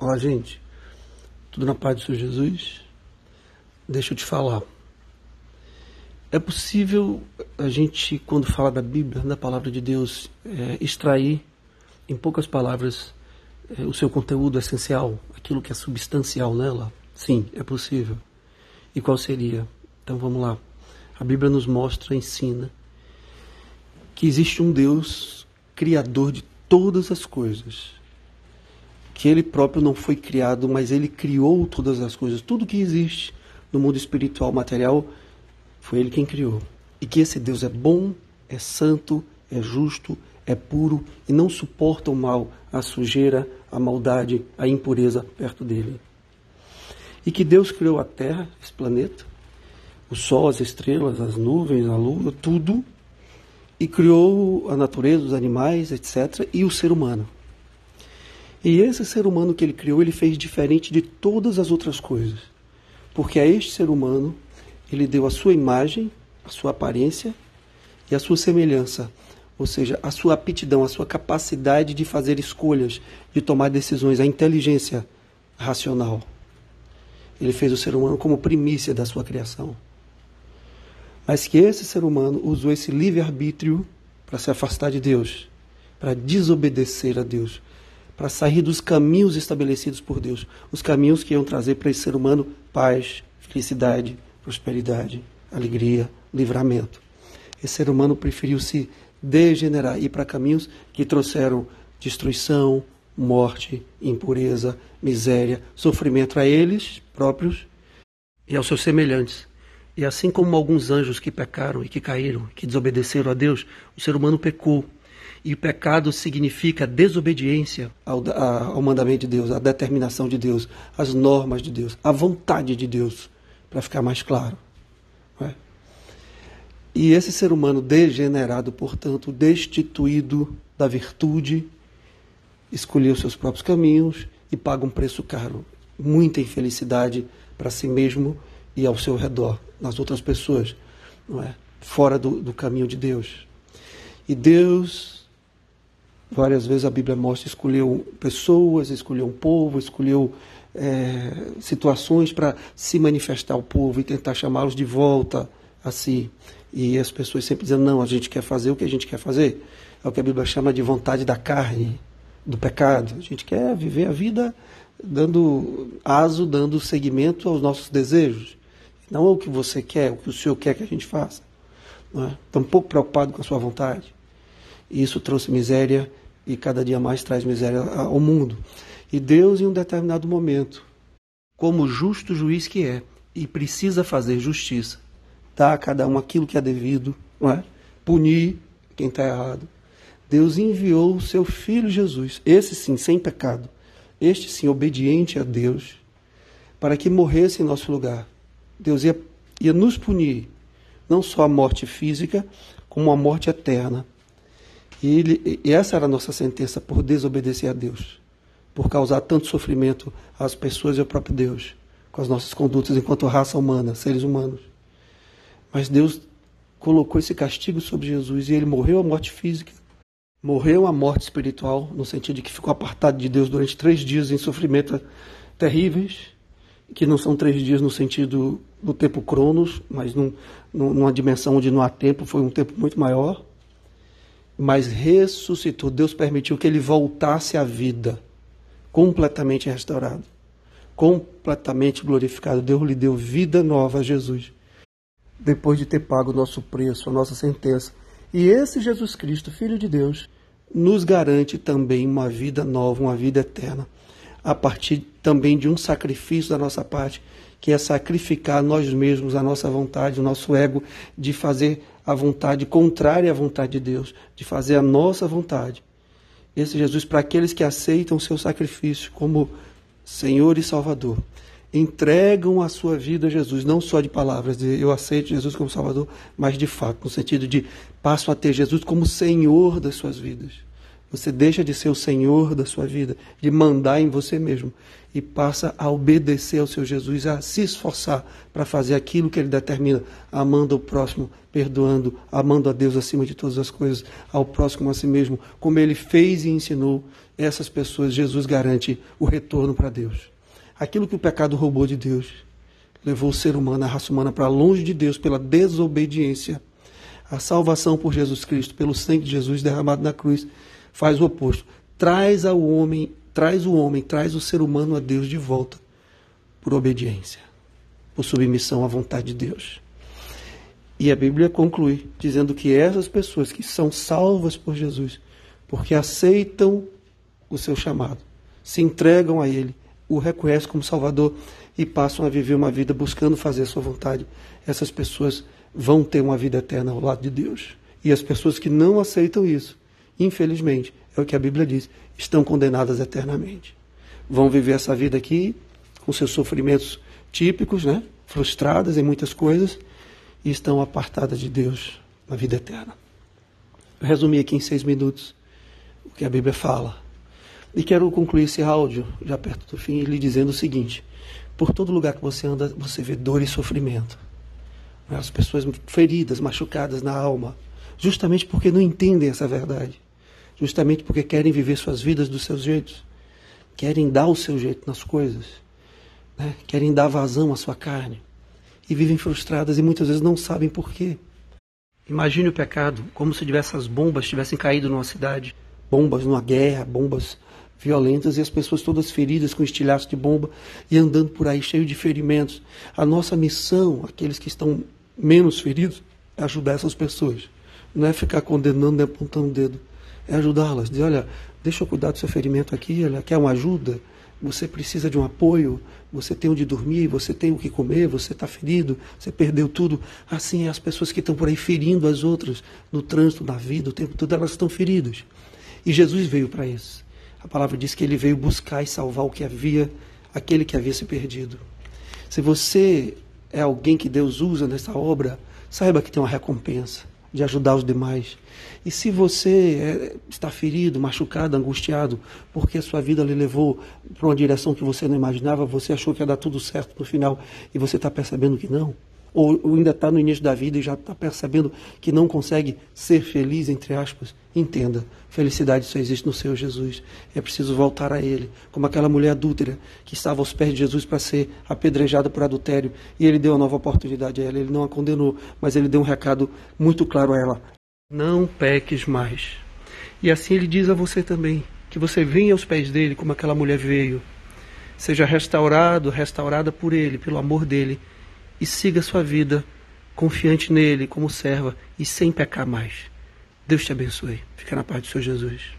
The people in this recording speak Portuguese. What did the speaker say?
Olá, gente. Tudo na paz do Senhor Jesus? Deixa eu te falar. É possível a gente, quando fala da Bíblia, da palavra de Deus, é, extrair, em poucas palavras, é, o seu conteúdo essencial, aquilo que é substancial nela? Sim, é possível. E qual seria? Então vamos lá. A Bíblia nos mostra, ensina, que existe um Deus criador de todas as coisas. Que ele próprio não foi criado, mas ele criou todas as coisas. Tudo que existe no mundo espiritual, material, foi ele quem criou. E que esse Deus é bom, é santo, é justo, é puro e não suporta o mal, a sujeira, a maldade, a impureza perto dele. E que Deus criou a Terra, esse planeta, o Sol, as estrelas, as nuvens, a Lua, tudo, e criou a natureza, os animais, etc., e o ser humano. E esse ser humano que ele criou, ele fez diferente de todas as outras coisas. Porque a este ser humano, ele deu a sua imagem, a sua aparência e a sua semelhança. Ou seja, a sua aptidão, a sua capacidade de fazer escolhas, de tomar decisões, a inteligência racional. Ele fez o ser humano como primícia da sua criação. Mas que esse ser humano usou esse livre-arbítrio para se afastar de Deus, para desobedecer a Deus, para sair dos caminhos estabelecidos por Deus, os caminhos que iam trazer para esse ser humano paz, felicidade, prosperidade, alegria, livramento. Esse ser humano preferiu se degenerar, ir para caminhos que trouxeram destruição, morte, impureza, miséria, sofrimento a eles próprios e aos seus semelhantes. E assim como alguns anjos que pecaram e que caíram, que desobedeceram a Deus, o ser humano pecou. E pecado significa desobediência ao, ao mandamento de Deus, à determinação de Deus, às normas de Deus, à vontade de Deus, para ficar mais claro. É? E esse ser humano degenerado, portanto, destituído da virtude, escolheu seus próprios caminhos e paga um preço caro, muita infelicidade para si mesmo e ao seu redor, nas outras pessoas, não é? Fora do, do caminho de Deus. E Deus, várias vezes a Bíblia mostra, escolheu pessoas, escolheu um povo, escolheu é, situações para se manifestar ao povo e tentar chamá-los de volta a si. E as pessoas sempre dizendo, não, a gente quer fazer o que a gente quer fazer. É o que a Bíblia chama de vontade da carne, do pecado. A gente quer viver a vida dando aso, dando seguimento aos nossos desejos. Não é o que você quer, o que o Senhor quer que a gente faça. Não é? Um pouco preocupado com a sua vontade. Isso trouxe miséria e cada dia mais traz miséria ao mundo. E Deus, em um determinado momento, como justo juiz que é, e precisa fazer justiça, dar a cada um aquilo que é devido, não é? punir quem está errado. Deus enviou o seu filho Jesus, esse sim, sem pecado, este sim, obediente a Deus, para que morresse em nosso lugar Deus ia, ia nos punir, não só a morte física, como a morte eterna. E, ele, e essa era a nossa sentença por desobedecer a Deus, por causar tanto sofrimento às pessoas e ao próprio Deus, com as nossas condutas enquanto raça humana, seres humanos. Mas Deus colocou esse castigo sobre Jesus e ele morreu a morte física, morreu a morte espiritual, no sentido de que ficou apartado de Deus durante três dias em sofrimento terríveis que não são três dias no sentido do tempo cronos, mas num, numa dimensão onde não há tempo, foi um tempo muito maior. Mas ressuscitou, Deus permitiu que ele voltasse à vida, completamente restaurado, completamente glorificado. Deus lhe deu vida nova a Jesus, depois de ter pago o nosso preço, a nossa sentença. E esse Jesus Cristo, Filho de Deus, nos garante também uma vida nova, uma vida eterna a partir também de um sacrifício da nossa parte, que é sacrificar nós mesmos, a nossa vontade, o nosso ego, de fazer a vontade contrária à vontade de Deus, de fazer a nossa vontade. Esse Jesus, para aqueles que aceitam o seu sacrifício como Senhor e Salvador, entregam a sua vida a Jesus, não só de palavras, de eu aceito Jesus como Salvador, mas de fato, no sentido de passam a ter Jesus como Senhor das suas vidas Você deixa de ser o senhor da sua vida, de mandar em você mesmo e passa a obedecer ao seu Jesus, a se esforçar para fazer aquilo que ele determina, amando o próximo, perdoando, amando a Deus acima de todas as coisas, ao próximo a si mesmo, como ele fez e ensinou essas pessoas, Jesus garante o retorno para Deus. Aquilo que o pecado roubou de Deus, levou o ser humano, a raça humana, para longe de Deus pela desobediência. A salvação por Jesus Cristo, pelo sangue de Jesus derramado na cruz, faz o oposto. Traz ao homem, traz o homem, traz o ser humano a Deus de volta por obediência, por submissão à vontade de Deus. E a Bíblia conclui dizendo que essas pessoas que são salvas por Jesus, porque aceitam o seu chamado, se entregam a Ele, o reconhecem como Salvador e passam a viver uma vida buscando fazer a sua vontade, essas pessoas vão ter uma vida eterna ao lado de Deus. E as pessoas que não aceitam isso, infelizmente, é o que a Bíblia diz, estão condenadas eternamente. Vão viver essa vida aqui com seus sofrimentos típicos, né? frustradas em muitas coisas, e estão apartadas de Deus na vida eterna. Eu resumi aqui em seis minutos o que a Bíblia fala. E quero concluir esse áudio, já perto do fim, lhe dizendo o seguinte: por todo lugar que você anda, você vê dor e sofrimento. As pessoas feridas, machucadas na alma, justamente porque não entendem essa verdade justamente porque querem viver suas vidas dos seus jeitos, querem dar o seu jeito nas coisas, né? querem dar vazão à sua carne e vivem frustradas e muitas vezes não sabem por quê. Imagine o pecado como se essas bombas tivessem caído numa cidade, bombas numa guerra, bombas violentas e as pessoas todas feridas com estilhaços de bomba e andando por aí cheio de ferimentos. A nossa missão, aqueles que estão menos feridos, é ajudar essas pessoas. Não é ficar condenando nem apontando o dedo é ajudá-las, dizer, olha, deixa eu cuidar do seu ferimento aqui, olha, quer uma ajuda? Você precisa de um apoio, você tem onde dormir, você tem o que comer, você está ferido, você perdeu tudo. Assim é as pessoas que estão por aí ferindo as outras no trânsito, na vida, o tempo todo, elas estão feridas. E Jesus veio para isso. A palavra diz que ele veio buscar e salvar o que havia, aquele que havia se perdido. Se você é alguém que Deus usa nessa obra, saiba que tem uma recompensa de ajudar os demais. E se você é, está ferido, machucado, angustiado, porque a sua vida lhe levou para uma direção que você não imaginava, você achou que ia dar tudo certo no final e você está percebendo que não, ou, ou ainda está no início da vida e já está percebendo que não consegue ser feliz, entre aspas, entenda, felicidade só existe no Senhor Jesus. É preciso voltar a Ele, como aquela mulher adúltera que estava aos pés de Jesus para ser apedrejada por adultério, e Ele deu uma nova oportunidade a ela. Ele não a condenou, mas Ele deu um recado muito claro a ela: não peques mais. E assim Ele diz a você também, que você venha aos pés dele como aquela mulher veio. Seja restaurado, restaurada por Ele, pelo amor dele e siga sua vida confiante nele como serva e sem pecar mais. Deus te abençoe. Fica na paz do Senhor Jesus.